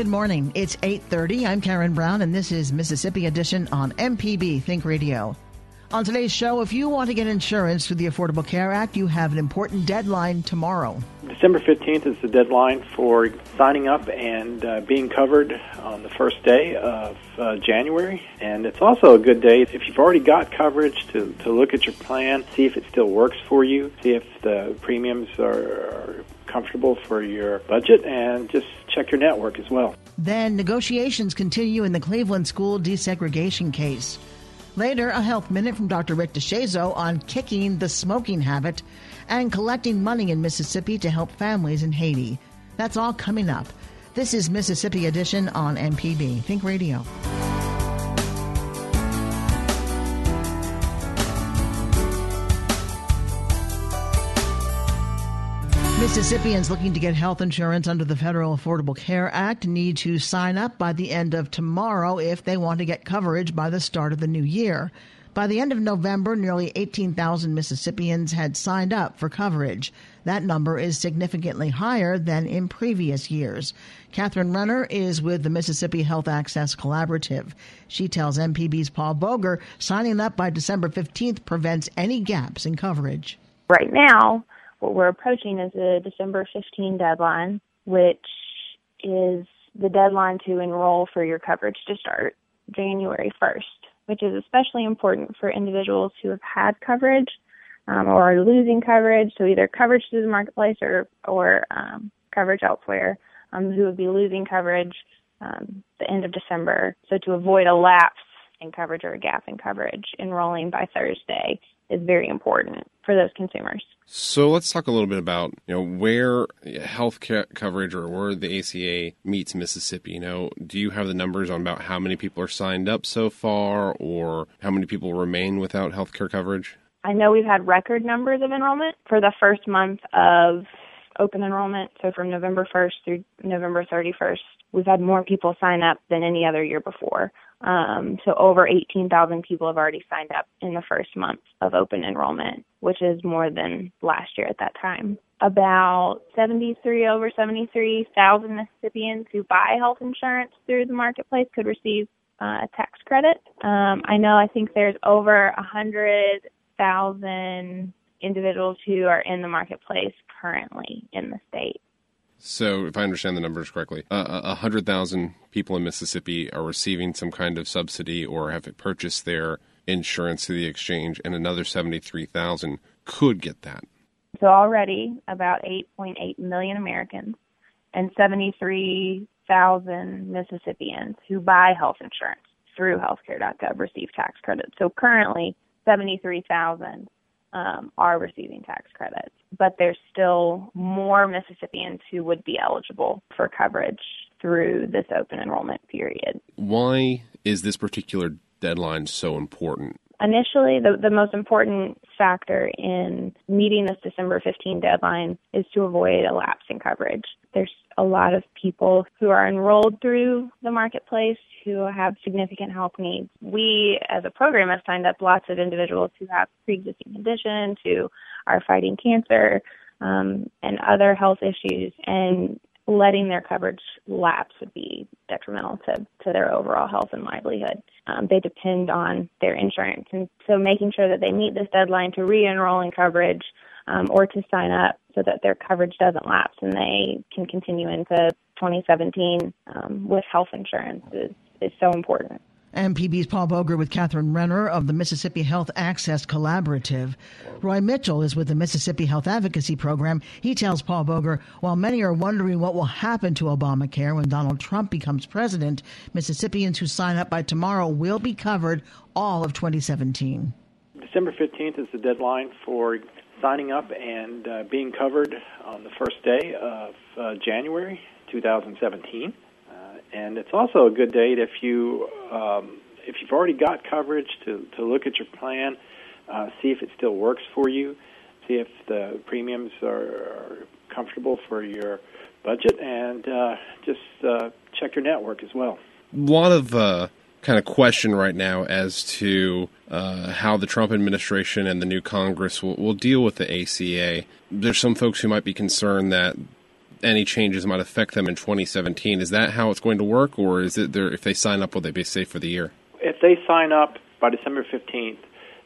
Good morning. It's 8:30. I'm Karen Brown and this is Mississippi Edition on MPB Think Radio. On today's show, if you want to get insurance through the Affordable Care Act, you have an important deadline tomorrow. December 15th is the deadline for signing up and uh, being covered on the first day of uh, January. And it's also a good day if you've already got coverage to, to look at your plan, see if it still works for you, see if the premiums are, are comfortable for your budget, and just check your network as well. Then negotiations continue in the Cleveland school desegregation case. Later, a health minute from Dr. Rick DeShazo on kicking the smoking habit and collecting money in Mississippi to help families in Haiti. That's all coming up. This is Mississippi Edition on MPB Think Radio. Mississippians looking to get health insurance under the Federal Affordable Care Act need to sign up by the end of tomorrow if they want to get coverage by the start of the new year. By the end of November, nearly 18,000 Mississippians had signed up for coverage. That number is significantly higher than in previous years. Catherine Renner is with the Mississippi Health Access Collaborative. She tells MPB's Paul Boger signing up by December 15th prevents any gaps in coverage. Right now, what we're approaching is a December 15 deadline, which is the deadline to enroll for your coverage to start January 1st, which is especially important for individuals who have had coverage um, or are losing coverage, so either coverage through the marketplace or, or um, coverage elsewhere, um, who would be losing coverage um, the end of December. So to avoid a lapse in coverage or a gap in coverage, enrolling by Thursday is very important for those consumers. So let's talk a little bit about you know where health care coverage or where the ACA meets Mississippi. You know, do you have the numbers on about how many people are signed up so far, or how many people remain without health care coverage? I know we've had record numbers of enrollment for the first month of open enrollment. So from November 1st through November 31st, we've had more people sign up than any other year before. Um, so over 18,000 people have already signed up in the first month of open enrollment, which is more than last year at that time. About 73 over 73,000 Mississippians who buy health insurance through the marketplace could receive uh, a tax credit. Um, I know I think there's over 100,000 individuals who are in the marketplace currently in the state. So, if I understand the numbers correctly, uh, uh, a uh, hundred thousand people in Mississippi are receiving some kind of subsidy or have purchased their insurance through the exchange, and another seventy-three thousand could get that. So already, about eight point eight million Americans and seventy-three thousand Mississippians who buy health insurance through healthcare.gov receive tax credits. So currently, seventy-three thousand um, are receiving tax credits, but there's still more Mississippians who would be eligible for coverage through this open enrollment period. Why is this particular deadline so important? Initially, the, the most important factor in meeting this December 15 deadline is to avoid a lapse in coverage. There's a lot of people who are enrolled through the marketplace who have significant health needs. We, as a program, have signed up lots of individuals who have pre-existing conditions, who are fighting cancer um, and other health issues, and letting their coverage lapse would be detrimental to, to their overall health and livelihood. Um, they depend on their insurance. And so making sure that they meet this deadline to re enroll in coverage um, or to sign up so that their coverage doesn't lapse and they can continue into 2017 um, with health insurance is, is so important. MPB's Paul Boger with Catherine Renner of the Mississippi Health Access Collaborative. Roy Mitchell is with the Mississippi Health Advocacy Program. He tells Paul Boger, while many are wondering what will happen to Obamacare when Donald Trump becomes president, Mississippians who sign up by tomorrow will be covered all of 2017. December 15th is the deadline for signing up and uh, being covered on the first day of uh, January 2017 and it's also a good date if you um, if you've already got coverage to to look at your plan, uh, see if it still works for you, see if the premiums are, are comfortable for your budget, and uh, just uh, check your network as well. A lot of uh, kind of question right now as to uh, how the Trump administration and the new Congress will, will deal with the ACA. There's some folks who might be concerned that any changes might affect them in 2017. Is that how it's going to work, or is it there? If they sign up, will they be safe for the year? If they sign up by December 15th,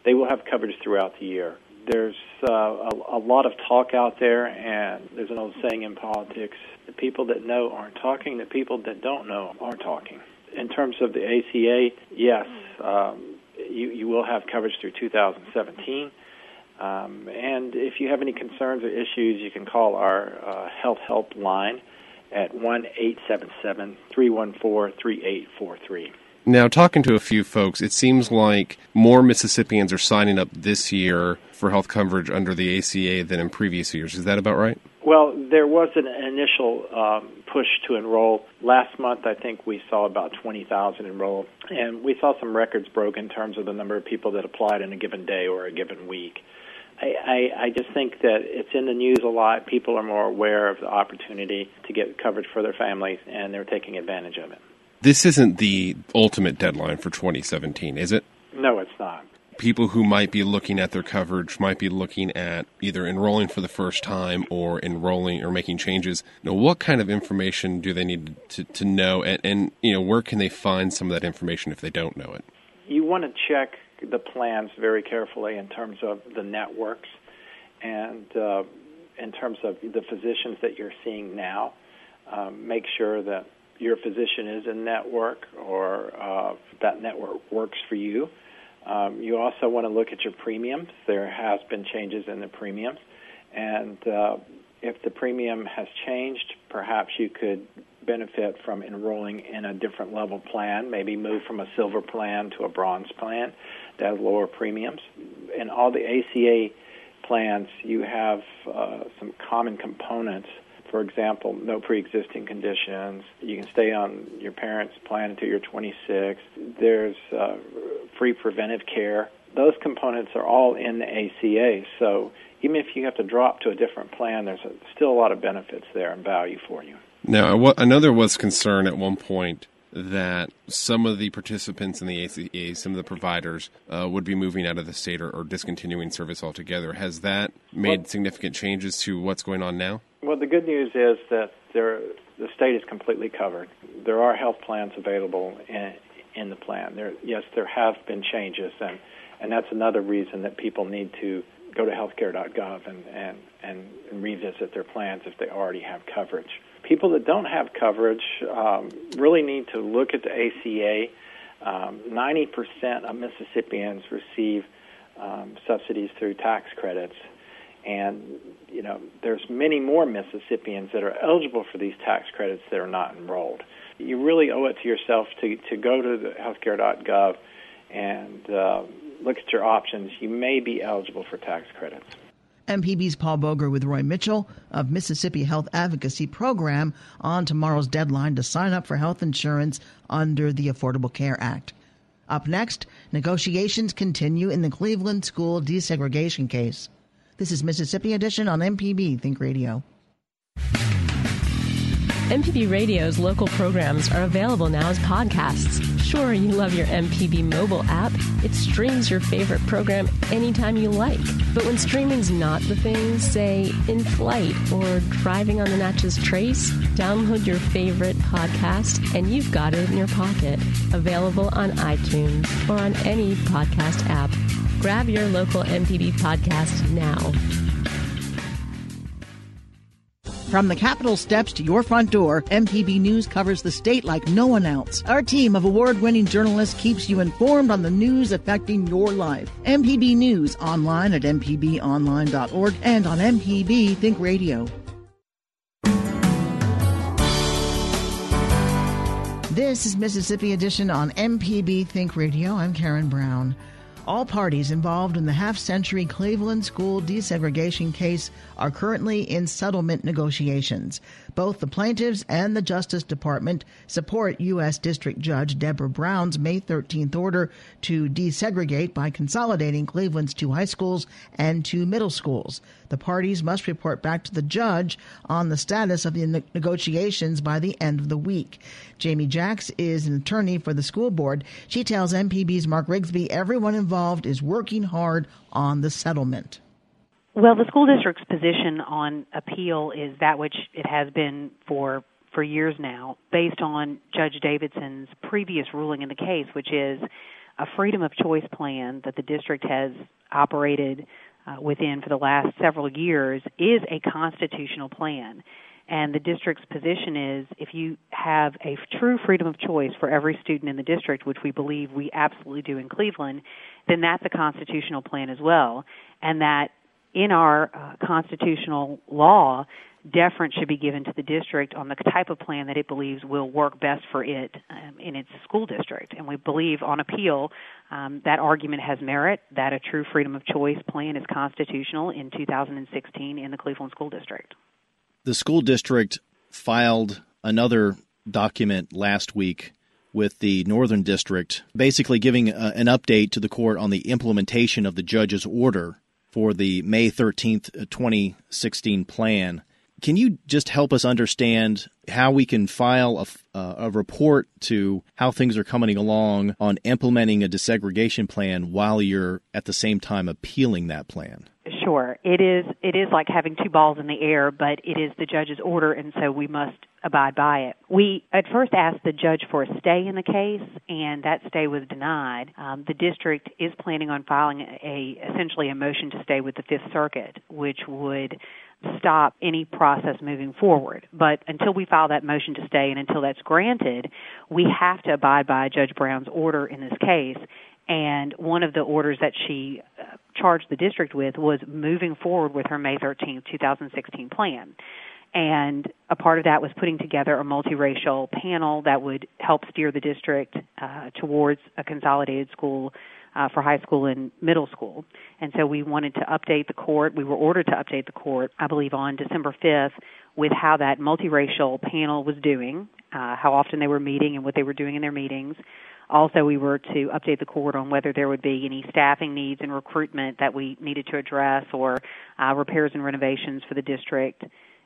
they will have coverage throughout the year. There's uh, a, a lot of talk out there, and there's an old saying in politics: the people that know aren't talking, the people that don't know are talking. In terms of the ACA, yes, um, you, you will have coverage through 2017. Um, and if you have any concerns or issues, you can call our uh, health help line at 1 877 314 3843. Now, talking to a few folks, it seems like more Mississippians are signing up this year for health coverage under the ACA than in previous years. Is that about right? Well, there was an initial um, push to enroll. Last month, I think we saw about 20,000 enroll, and we saw some records broke in terms of the number of people that applied in a given day or a given week. I, I, I just think that it's in the news a lot. People are more aware of the opportunity to get coverage for their families, and they're taking advantage of it. This isn't the ultimate deadline for 2017, is it? No, it's not. People who might be looking at their coverage might be looking at either enrolling for the first time or enrolling or making changes. You know, what kind of information do they need to, to know, and, and you know, where can they find some of that information if they don't know it? You want to check the plans very carefully in terms of the networks and uh, in terms of the physicians that you're seeing now. Um, make sure that your physician is in network or uh, that network works for you. Um, you also want to look at your premiums. There has been changes in the premiums, and uh, if the premium has changed, perhaps you could benefit from enrolling in a different level plan, maybe move from a silver plan to a bronze plan that has lower premiums. In all the ACA plans, you have uh, some common components. For example, no pre-existing conditions. You can stay on your parents' plan until you're 26. There's uh, free preventive care. Those components are all in the ACA. So even if you have to drop to a different plan, there's a, still a lot of benefits there and value for you. Now, I know there was concern at one point that some of the participants in the ACA, some of the providers, uh, would be moving out of the state or, or discontinuing service altogether. Has that made well, significant changes to what's going on now? Well, the good news is that there, the state is completely covered. There are health plans available in, in the plan. There, yes, there have been changes, and, and that's another reason that people need to go to healthcare.gov and, and, and revisit their plans if they already have coverage people that don't have coverage um, really need to look at the ACA. Um, 90% of Mississippians receive um, subsidies through tax credits, and you know there's many more Mississippians that are eligible for these tax credits that are not enrolled. You really owe it to yourself to to go to the healthcare.gov and uh, look at your options. You may be eligible for tax credits. MPB's Paul Boger with Roy Mitchell of Mississippi Health Advocacy Program on tomorrow's deadline to sign up for health insurance under the Affordable Care Act. Up next, negotiations continue in the Cleveland school desegregation case. This is Mississippi Edition on MPB Think Radio. MPB Radio's local programs are available now as podcasts. Sure, you love your MPB mobile app. It streams your favorite program anytime you like. But when streaming's not the thing, say in flight or driving on the Natchez Trace, download your favorite podcast and you've got it in your pocket. Available on iTunes or on any podcast app. Grab your local MPB podcast now. From the Capitol steps to your front door, MPB News covers the state like no one else. Our team of award winning journalists keeps you informed on the news affecting your life. MPB News online at MPBOnline.org and on MPB Think Radio. This is Mississippi Edition on MPB Think Radio. I'm Karen Brown. All parties involved in the half century Cleveland school desegregation case are currently in settlement negotiations. Both the plaintiffs and the Justice Department support U.S. District Judge Deborah Brown's May 13th order to desegregate by consolidating Cleveland's two high schools and two middle schools. The parties must report back to the judge on the status of the ne- negotiations by the end of the week. Jamie Jacks is an attorney for the school board. She tells MPB's Mark Rigsby everyone involved is working hard on the settlement. Well, the school district's position on appeal is that which it has been for for years now, based on Judge Davidson's previous ruling in the case, which is a freedom of choice plan that the district has operated uh, within for the last several years is a constitutional plan. And the district's position is if you have a true freedom of choice for every student in the district, which we believe we absolutely do in Cleveland, then that's a constitutional plan as well. And that in our uh, constitutional law, deference should be given to the district on the type of plan that it believes will work best for it um, in its school district. And we believe on appeal um, that argument has merit, that a true freedom of choice plan is constitutional in 2016 in the Cleveland School District. The school district filed another document last week with the Northern District, basically giving a, uh, an update to the court on the implementation of the judge's order for the May 13th, uh, 2016 plan. Can you just help us understand how we can file a, uh, a report to how things are coming along on implementing a desegregation plan while you're at the same time appealing that plan? Sure. It is it is like having two balls in the air, but it is the judge's order and so we must abide by it. We at first asked the judge for a stay in the case, and that stay was denied. Um, the district is planning on filing a essentially a motion to stay with the Fifth Circuit, which would stop any process moving forward. But until we file that motion to stay and until that's granted, we have to abide by Judge Brown's order in this case. And one of the orders that she uh, charged the district with was moving forward with her May 13, 2016 plan. And a part of that was putting together a multiracial panel that would help steer the district uh, towards a consolidated school uh, for high school and middle school. And so we wanted to update the court. We were ordered to update the court, I believe, on December 5th with how that multiracial panel was doing, uh, how often they were meeting, and what they were doing in their meetings. Also, we were to update the court on whether there would be any staffing needs and recruitment that we needed to address or uh, repairs and renovations for the district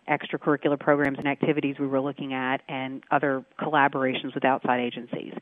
extracurricular programs and activities we were looking at and other collaborations with outside agencies.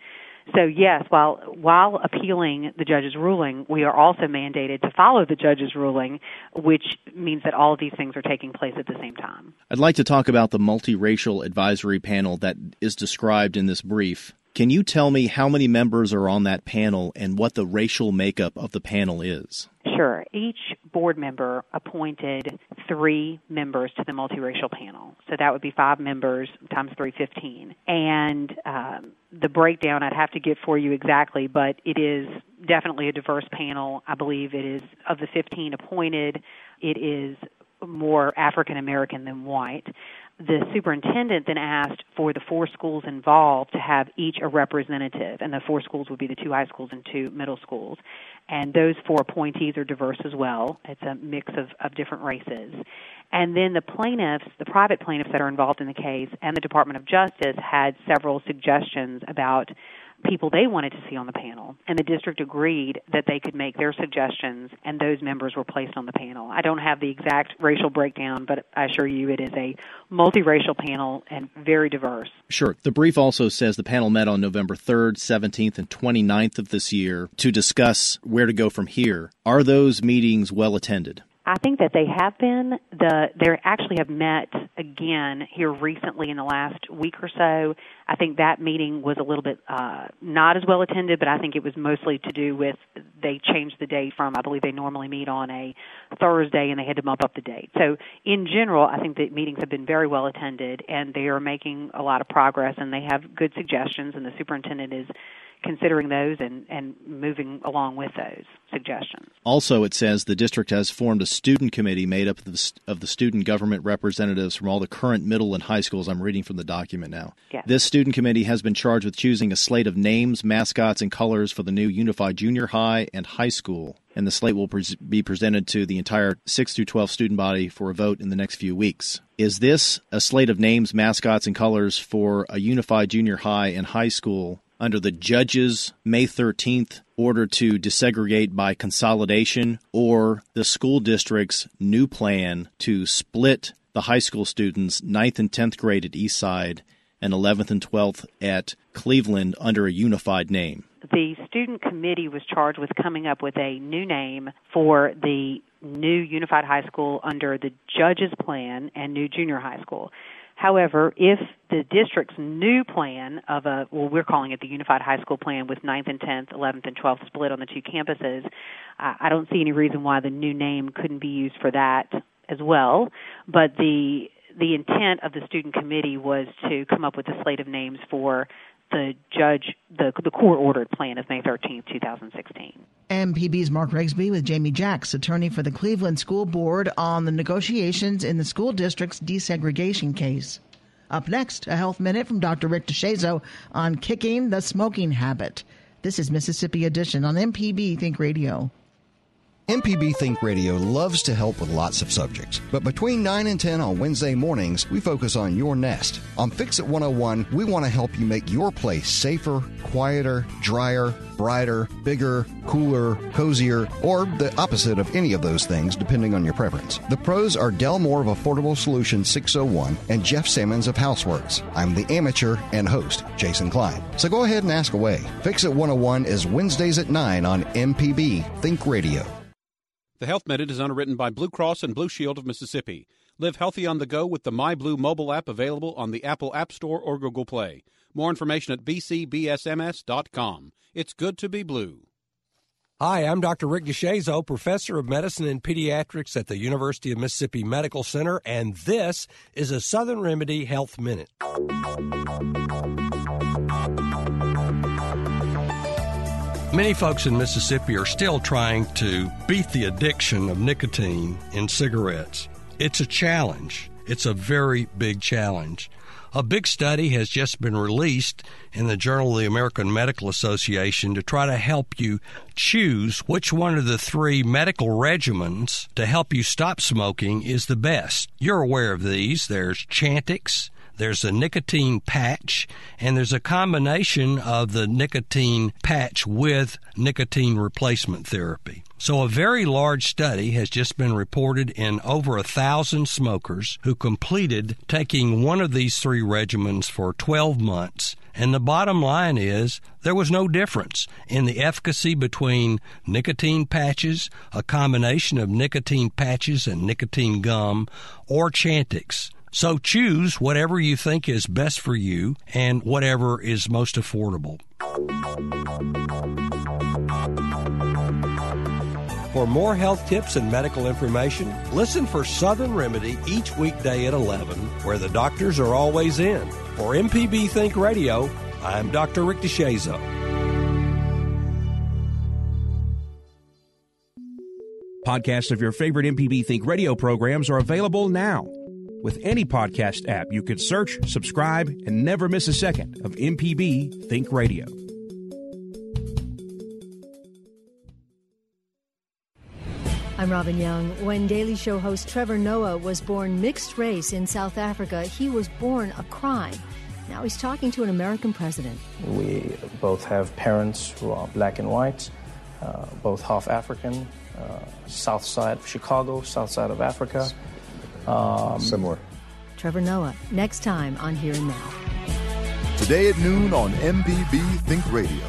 So yes, while while appealing the judge's ruling, we are also mandated to follow the judge's ruling, which means that all of these things are taking place at the same time. I'd like to talk about the multiracial advisory panel that is described in this brief. Can you tell me how many members are on that panel and what the racial makeup of the panel is? Sure. Each board member appointed three members to the multiracial panel. So that would be five members times three, fifteen. And um, the breakdown I'd have to get for you exactly, but it is definitely a diverse panel. I believe it is of the 15 appointed, it is more African American than white the superintendent then asked for the four schools involved to have each a representative, and the four schools would be the two high schools and two middle schools. And those four appointees are diverse as well. It's a mix of, of different races. And then the plaintiffs, the private plaintiffs that are involved in the case, and the Department of Justice had several suggestions about people they wanted to see on the panel, and the district agreed that they could make their suggestions, and those members were placed on the panel. I don't have the exact racial breakdown, but I assure you it is a multiracial panel and very diverse. Sure. The brief also says the panel met on November 3rd, 17th, and 29th of this year to discuss where to go from here. Are those meetings well attended? I think that they have been. The they actually have met again here recently in the last week or so. I think that meeting was a little bit uh, not as well attended, but I think it was mostly to do with they changed the date from I believe they normally meet on a Thursday and they had to bump up the date. So in general, I think the meetings have been very well attended and they are making a lot of progress and they have good suggestions and the superintendent is considering those and, and moving along with those suggestions. Also, it says the district has formed a student committee made up of the, of the student government representatives from all the current middle and high schools. I'm reading from the document now. Yes. This student committee has been charged with choosing a slate of names, mascots, and colors for the new unified junior high and high school. And the slate will pre- be presented to the entire 6 through 12 student body for a vote in the next few weeks. Is this a slate of names, mascots, and colors for a unified junior high and high school under the judge's May 13th order to desegregate by consolidation or the school district's new plan to split the high school students 9th and 10th grade at Eastside and 11th and 12th at Cleveland under a unified name. the student committee was charged with coming up with a new name for the new unified high school under the judge's plan and new junior high school. However, if the district's new plan of a, well, we're calling it the Unified High School Plan with 9th and 10th, 11th and 12th split on the two campuses, I don't see any reason why the new name couldn't be used for that as well. But the the intent of the student committee was to come up with a slate of names for the judge the the court ordered plan of May 13th, 2016. MPB's Mark Rigsby with Jamie Jacks, attorney for the Cleveland School Board on the negotiations in the school district's desegregation case. Up next, a health minute from Dr. Rick DeShazo on kicking the smoking habit. This is Mississippi Edition on MPB Think Radio. MPB Think Radio loves to help with lots of subjects, but between 9 and 10 on Wednesday mornings, we focus on your nest. On Fix It 101, we want to help you make your place safer, quieter, drier, brighter, bigger, cooler, cozier, or the opposite of any of those things, depending on your preference. The pros are Del Moore of Affordable Solutions 601 and Jeff Sammons of Houseworks. I'm the amateur and host, Jason Klein. So go ahead and ask away. Fix It 101 is Wednesdays at 9 on MPB Think Radio. The Health Minute is underwritten by Blue Cross and Blue Shield of Mississippi. Live healthy on the go with the MyBlue mobile app available on the Apple App Store or Google Play. More information at bcbsms.com. It's good to be blue. Hi, I'm Dr. Rick DeShazo, professor of medicine and pediatrics at the University of Mississippi Medical Center, and this is a Southern Remedy Health Minute. Many folks in Mississippi are still trying to beat the addiction of nicotine in cigarettes. It's a challenge. It's a very big challenge. A big study has just been released in the Journal of the American Medical Association to try to help you choose which one of the three medical regimens to help you stop smoking is the best. You're aware of these. There's Chantix, there's a nicotine patch, and there's a combination of the nicotine patch with nicotine replacement therapy. So, a very large study has just been reported in over a thousand smokers who completed taking one of these three regimens for 12 months. And the bottom line is there was no difference in the efficacy between nicotine patches, a combination of nicotine patches and nicotine gum, or Chantix. So choose whatever you think is best for you and whatever is most affordable. For more health tips and medical information, listen for Southern Remedy each weekday at 11, where the doctors are always in. For MPB Think Radio, I'm Dr. Rick DeShazo. Podcasts of your favorite MPB Think radio programs are available now. With any podcast app, you can search, subscribe, and never miss a second of MPB Think Radio. I'm Robin Young. When Daily Show host Trevor Noah was born mixed race in South Africa, he was born a crime. Now he's talking to an American president. We both have parents who are black and white, uh, both half African, uh, south side of Chicago, south side of Africa. Um, Similar. Trevor Noah, next time on Here and Now. Today at noon on MPB Think Radio.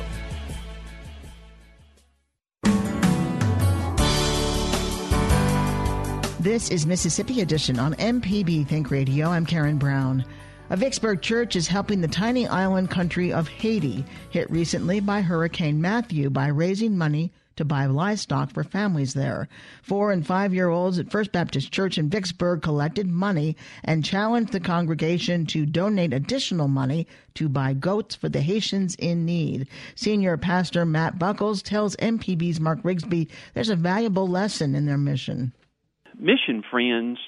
This is Mississippi Edition on MPB Think Radio. I'm Karen Brown. A Vicksburg church is helping the tiny island country of Haiti, hit recently by Hurricane Matthew, by raising money to buy livestock for families there. Four and five year olds at First Baptist Church in Vicksburg collected money and challenged the congregation to donate additional money to buy goats for the Haitians in need. Senior Pastor Matt Buckles tells MPB's Mark Rigsby there's a valuable lesson in their mission. Mission Friends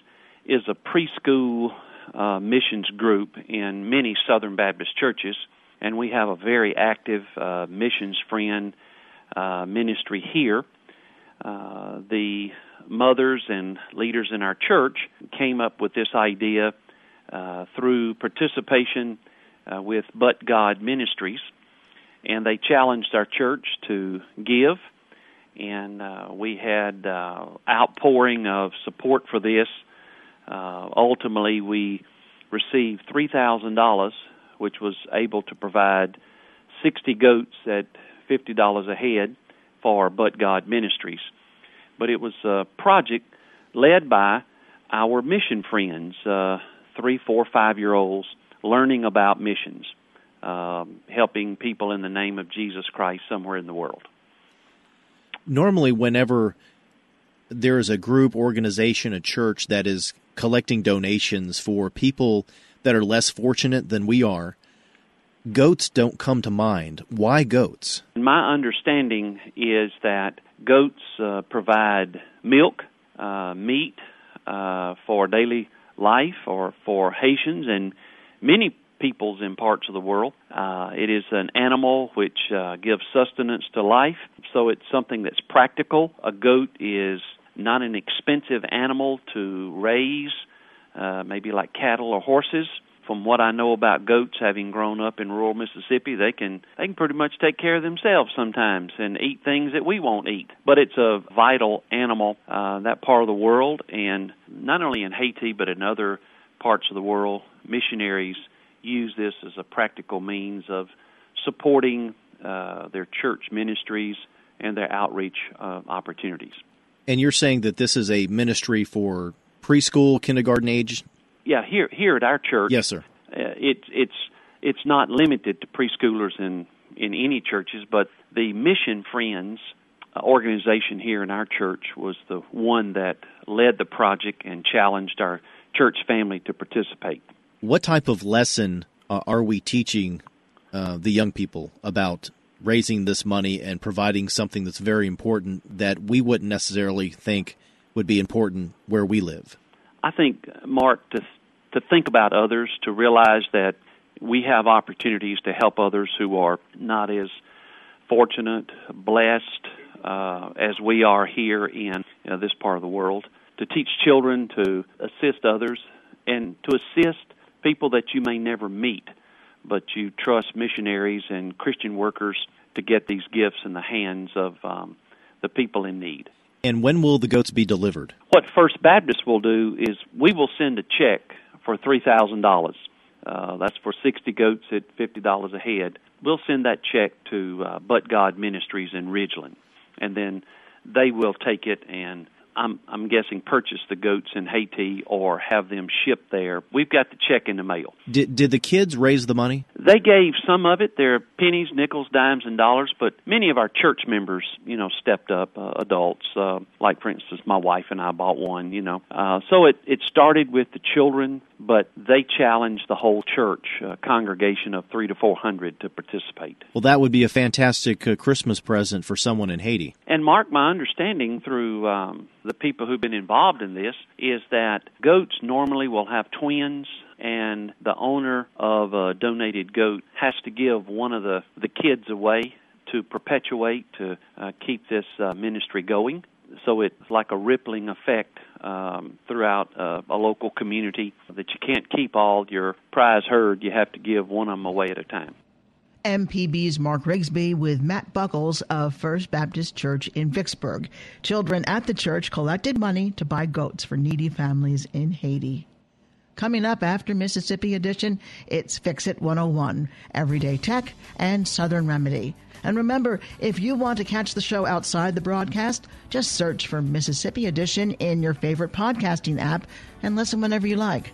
is a preschool uh, missions group in many Southern Baptist churches, and we have a very active uh, missions friend uh, ministry here. Uh, the mothers and leaders in our church came up with this idea uh, through participation uh, with But God Ministries, and they challenged our church to give. And uh, we had outpouring of support for this. ultimately, we received three thousand dollars, which was able to provide sixty goats at fifty dollars a head for But God Ministries. But it was a project led by our mission friends, uh, three, four, five year olds, learning about missions, uh, helping people in the name of Jesus Christ somewhere in the world. Normally, whenever there is a group, organization, a church that is collecting donations for people that are less fortunate than we are, goats don't come to mind. Why goats? My understanding is that goats uh, provide milk, uh, meat uh, for daily life or for Haitians and many peoples in parts of the world. Uh, it is an animal which uh, gives sustenance to life, so it's something that's practical. A goat is not an expensive animal to raise, uh, maybe like cattle or horses. From what I know about goats, having grown up in rural Mississippi, they can they can pretty much take care of themselves sometimes and eat things that we won't eat. But it's a vital animal uh, that part of the world, and not only in Haiti but in other parts of the world, missionaries use this as a practical means of supporting uh, their church ministries and their outreach uh, opportunities. And you're saying that this is a ministry for preschool, kindergarten age? Yeah, here here at our church. Yes, sir. Uh, it's it's it's not limited to preschoolers in in any churches, but the Mission Friends organization here in our church was the one that led the project and challenged our church family to participate. What type of lesson uh, are we teaching uh, the young people about raising this money and providing something that's very important that we wouldn't necessarily think would be important where we live? I think, Mark, to to think about others, to realize that we have opportunities to help others who are not as fortunate, blessed uh, as we are here in you know, this part of the world. To teach children to assist others and to assist people that you may never meet, but you trust missionaries and Christian workers to get these gifts in the hands of um, the people in need. And when will the goats be delivered? What First Baptist will do is we will send a check for three thousand uh, dollars. That's for sixty goats at fifty dollars a head. We'll send that check to uh, But God Ministries in Ridgeland, and then they will take it and I'm I'm guessing purchase the goats in Haiti or have them shipped there. We've got the check in the mail. Did did the kids raise the money? They gave some of it. They're pennies, nickels, dimes, and dollars. But many of our church members, you know, stepped up. Uh, adults, uh, like for instance, my wife and I bought one. You know, uh, so it it started with the children, but they challenged the whole church uh, congregation of three to four hundred to participate. Well, that would be a fantastic uh, Christmas present for someone in Haiti. And Mark, my understanding through um, the people who've been involved in this is that goats normally will have twins and the owner of a donated goat has to give one of the the kids away to perpetuate to uh, keep this uh, ministry going. So it's like a rippling effect um, throughout uh, a local community that you can't keep all your prize herd. You have to give one of them away at a time MPB's Mark Rigsby with Matt Buckles of First Baptist Church in Vicksburg. Children at the church collected money to buy goats for needy families in Haiti. Coming up after Mississippi Edition, it's Fix It 101, Everyday Tech, and Southern Remedy. And remember, if you want to catch the show outside the broadcast, just search for Mississippi Edition in your favorite podcasting app and listen whenever you like.